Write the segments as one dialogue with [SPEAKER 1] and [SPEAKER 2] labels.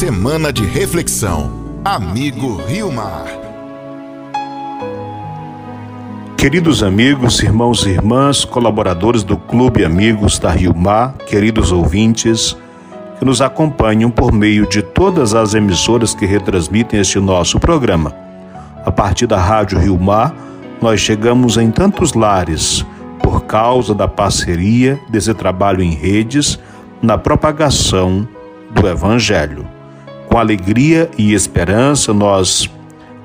[SPEAKER 1] Semana de reflexão. Amigo Rio Mar.
[SPEAKER 2] Queridos amigos, irmãos e irmãs, colaboradores do Clube Amigos da Rio Mar, queridos ouvintes que nos acompanham por meio de todas as emissoras que retransmitem este nosso programa. A partir da Rádio Rio Mar, nós chegamos em tantos lares por causa da parceria desse trabalho em redes na propagação do Evangelho. Com alegria e esperança, nós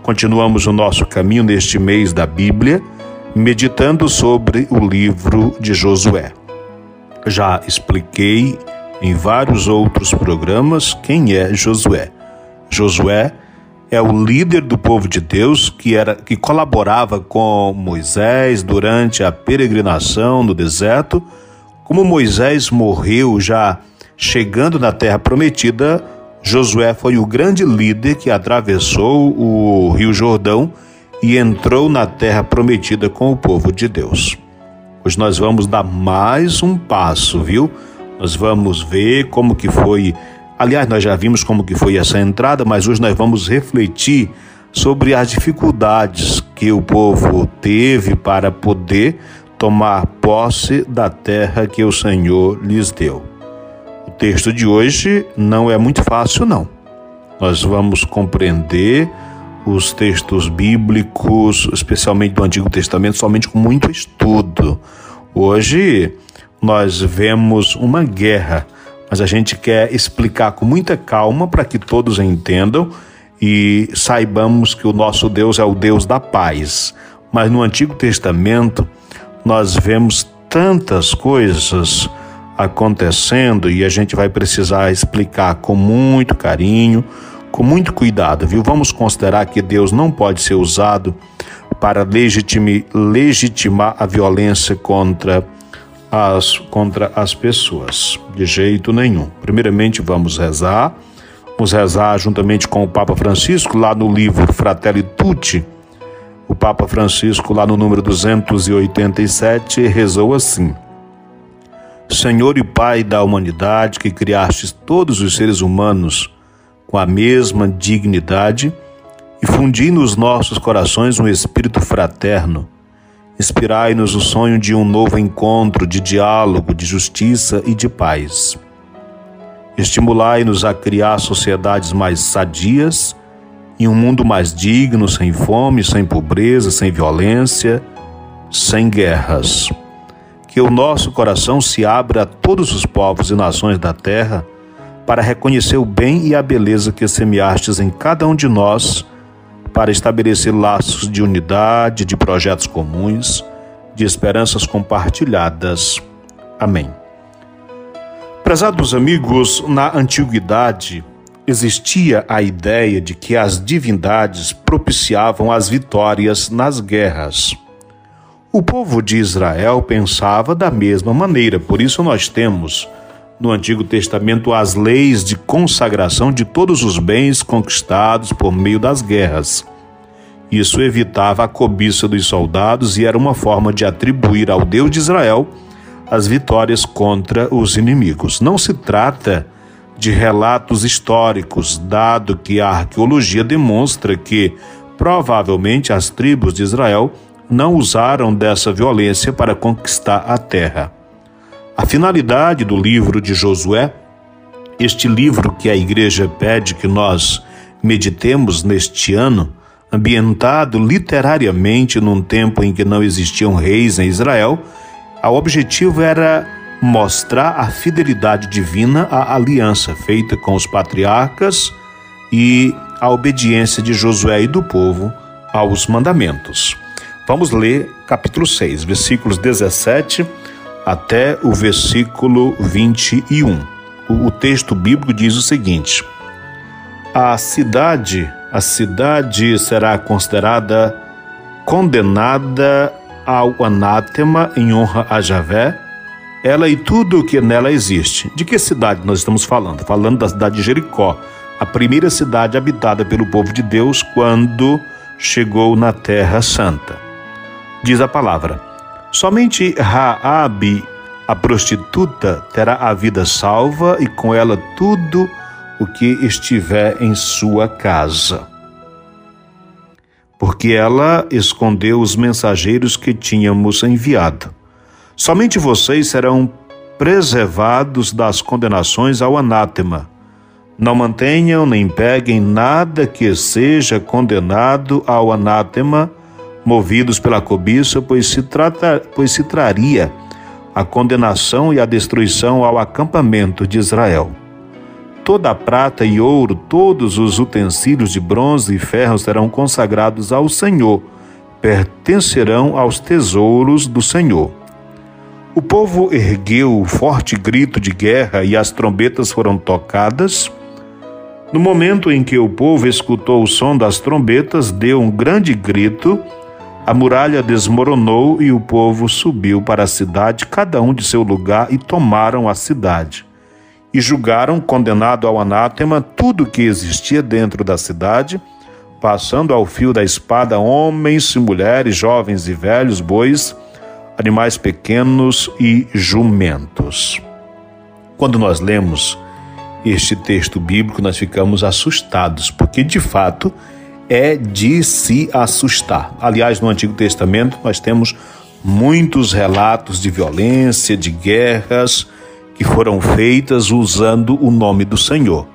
[SPEAKER 2] continuamos o nosso caminho neste mês da Bíblia, meditando sobre o livro de Josué. Já expliquei em vários outros programas quem é Josué. Josué é o líder do povo de Deus que era que colaborava com Moisés durante a peregrinação no deserto. Como Moisés morreu já chegando na terra prometida, Josué foi o grande líder que atravessou o Rio Jordão e entrou na terra prometida com o povo de Deus. Hoje nós vamos dar mais um passo, viu? Nós vamos ver como que foi, aliás, nós já vimos como que foi essa entrada, mas hoje nós vamos refletir sobre as dificuldades que o povo teve para poder tomar posse da terra que o Senhor lhes deu. Texto de hoje não é muito fácil, não. Nós vamos compreender os textos bíblicos, especialmente do Antigo Testamento, somente com muito estudo. Hoje nós vemos uma guerra, mas a gente quer explicar com muita calma para que todos entendam e saibamos que o nosso Deus é o Deus da paz. Mas no Antigo Testamento nós vemos tantas coisas acontecendo e a gente vai precisar explicar com muito carinho, com muito cuidado, viu? Vamos considerar que Deus não pode ser usado para legitimar a violência contra as, contra as pessoas, de jeito nenhum. Primeiramente, vamos rezar. Vamos rezar juntamente com o Papa Francisco, lá no livro Fratelli Tutti. O Papa Francisco, lá no número 287, rezou assim: Senhor e Pai da humanidade, que criastes todos os seres humanos com a mesma dignidade e fundi nos nossos corações um espírito fraterno Inspirai-nos o sonho de um novo encontro, de diálogo, de justiça e de paz. Estimulai-nos a criar sociedades mais sadias e um mundo mais digno, sem fome, sem pobreza, sem violência, sem guerras. Que o nosso coração se abra a todos os povos e nações da terra para reconhecer o bem e a beleza que semeastes em cada um de nós para estabelecer laços de unidade, de projetos comuns, de esperanças compartilhadas. Amém. Prezados amigos, na antiguidade existia a ideia de que as divindades propiciavam as vitórias nas guerras. O povo de Israel pensava da mesma maneira, por isso nós temos no Antigo Testamento as leis de consagração de todos os bens conquistados por meio das guerras. Isso evitava a cobiça dos soldados e era uma forma de atribuir ao Deus de Israel as vitórias contra os inimigos. Não se trata de relatos históricos, dado que a arqueologia demonstra que provavelmente as tribos de Israel não usaram dessa violência para conquistar a terra. A finalidade do livro de Josué, este livro que a igreja pede que nós meditemos neste ano, ambientado literariamente num tempo em que não existiam reis em Israel, o objetivo era mostrar a fidelidade divina à aliança feita com os patriarcas e a obediência de Josué e do povo aos mandamentos. Vamos ler capítulo 6, versículos 17 até o versículo 21. O, o texto bíblico diz o seguinte: A cidade, a cidade será considerada condenada ao anátema em honra a Javé, ela e tudo o que nela existe. De que cidade nós estamos falando? Falando da cidade de Jericó, a primeira cidade habitada pelo povo de Deus quando chegou na Terra Santa. Diz a palavra: Somente Raabe, a prostituta, terá a vida salva e com ela tudo o que estiver em sua casa. Porque ela escondeu os mensageiros que tínhamos enviado. Somente vocês serão preservados das condenações ao anátema. Não mantenham nem peguem nada que seja condenado ao anátema, movidos pela cobiça, pois se, trata, pois se traria a condenação e a destruição ao acampamento de Israel. Toda a prata e ouro, todos os utensílios de bronze e ferro serão consagrados ao Senhor, pertencerão aos tesouros do Senhor. O povo ergueu o forte grito de guerra e as trombetas foram tocadas. No momento em que o povo escutou o som das trombetas, deu um grande grito a muralha desmoronou e o povo subiu para a cidade, cada um de seu lugar, e tomaram a cidade. E julgaram, condenado ao anátema, tudo que existia dentro da cidade, passando ao fio da espada homens e mulheres, jovens e velhos, bois, animais pequenos e jumentos. Quando nós lemos este texto bíblico, nós ficamos assustados, porque de fato é de se assustar. Aliás, no Antigo Testamento nós temos muitos relatos de violência, de guerras que foram feitas usando o nome do Senhor.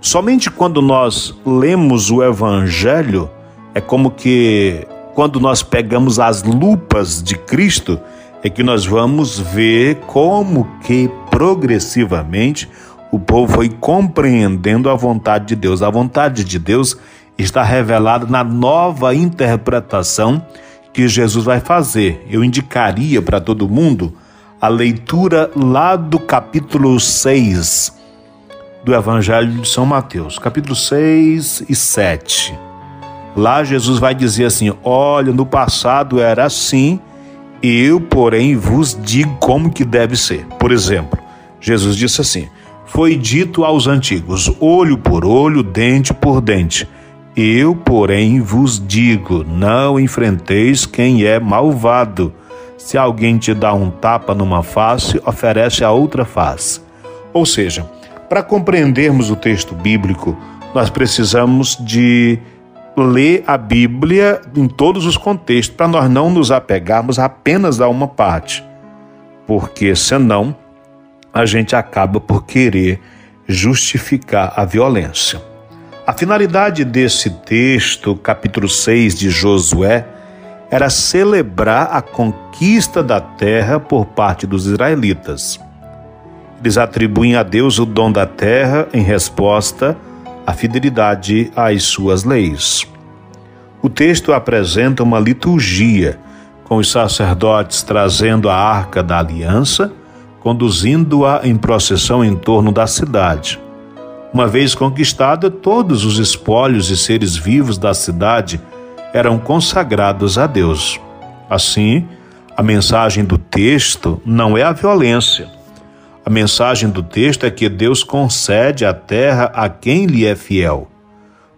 [SPEAKER 2] Somente quando nós lemos o Evangelho, é como que quando nós pegamos as lupas de Cristo, é que nós vamos ver como que progressivamente o povo foi compreendendo a vontade de Deus. A vontade de Deus está revelado na nova interpretação que Jesus vai fazer. Eu indicaria para todo mundo a leitura lá do capítulo 6 do Evangelho de São Mateus, capítulo 6 e 7. Lá Jesus vai dizer assim: Olha, no passado era assim, eu, porém, vos digo como que deve ser. Por exemplo, Jesus disse assim: Foi dito aos antigos: olho por olho, dente por dente. Eu, porém, vos digo: não enfrenteis quem é malvado. Se alguém te dá um tapa numa face, oferece a outra face. Ou seja, para compreendermos o texto bíblico, nós precisamos de ler a Bíblia em todos os contextos, para nós não nos apegarmos apenas a uma parte, porque senão a gente acaba por querer justificar a violência. A finalidade desse texto, capítulo 6 de Josué, era celebrar a conquista da terra por parte dos israelitas. Eles atribuem a Deus o dom da terra em resposta à fidelidade às suas leis. O texto apresenta uma liturgia, com os sacerdotes trazendo a arca da aliança, conduzindo-a em procissão em torno da cidade. Uma vez conquistada, todos os espólios e seres vivos da cidade eram consagrados a Deus. Assim, a mensagem do texto não é a violência. A mensagem do texto é que Deus concede a terra a quem lhe é fiel.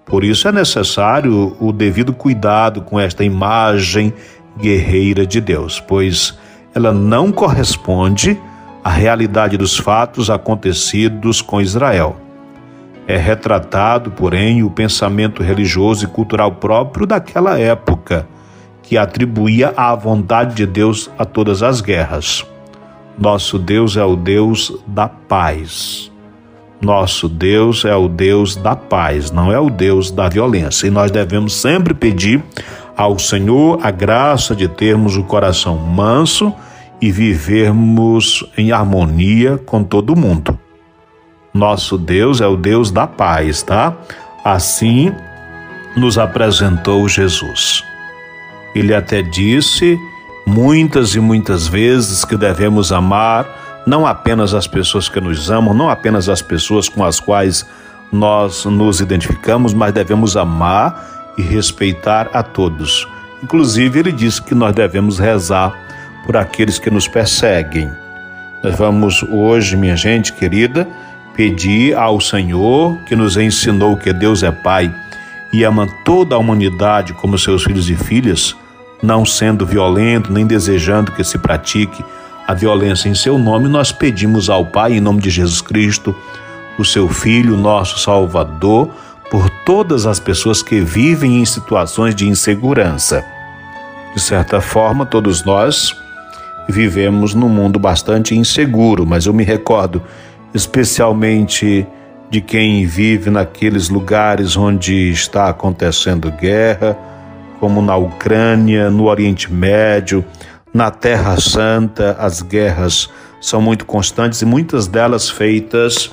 [SPEAKER 2] Por isso é necessário o devido cuidado com esta imagem guerreira de Deus, pois ela não corresponde à realidade dos fatos acontecidos com Israel. É retratado, porém, o pensamento religioso e cultural próprio daquela época, que atribuía a vontade de Deus a todas as guerras. Nosso Deus é o Deus da paz. Nosso Deus é o Deus da paz, não é o Deus da violência. E nós devemos sempre pedir ao Senhor a graça de termos o coração manso e vivermos em harmonia com todo mundo. Nosso Deus é o Deus da paz, tá? Assim nos apresentou Jesus. Ele até disse muitas e muitas vezes que devemos amar não apenas as pessoas que nos amam, não apenas as pessoas com as quais nós nos identificamos, mas devemos amar e respeitar a todos. Inclusive, ele disse que nós devemos rezar por aqueles que nos perseguem. Nós vamos hoje, minha gente querida, pedir ao Senhor, que nos ensinou que Deus é Pai e ama toda a humanidade como seus filhos e filhas, não sendo violento nem desejando que se pratique a violência em seu nome, nós pedimos ao Pai, em nome de Jesus Cristo, o seu Filho, nosso Salvador, por todas as pessoas que vivem em situações de insegurança. De certa forma, todos nós vivemos num mundo bastante inseguro, mas eu me recordo especialmente de quem vive naqueles lugares onde está acontecendo guerra, como na Ucrânia, no Oriente Médio, na Terra Santa, as guerras são muito constantes e muitas delas feitas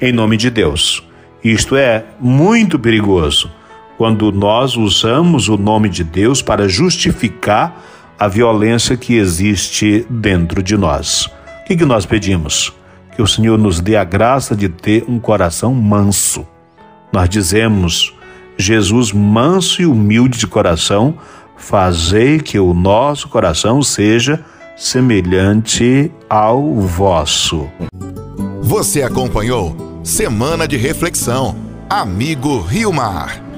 [SPEAKER 2] em nome de Deus. Isto é muito perigoso quando nós usamos o nome de Deus para justificar a violência que existe dentro de nós. O que, que nós pedimos? Que o Senhor nos dê a graça de ter um coração manso. Nós dizemos, Jesus manso e humilde de coração, fazei que o nosso coração seja semelhante ao vosso.
[SPEAKER 1] Você acompanhou Semana de Reflexão. Amigo Rio Mar.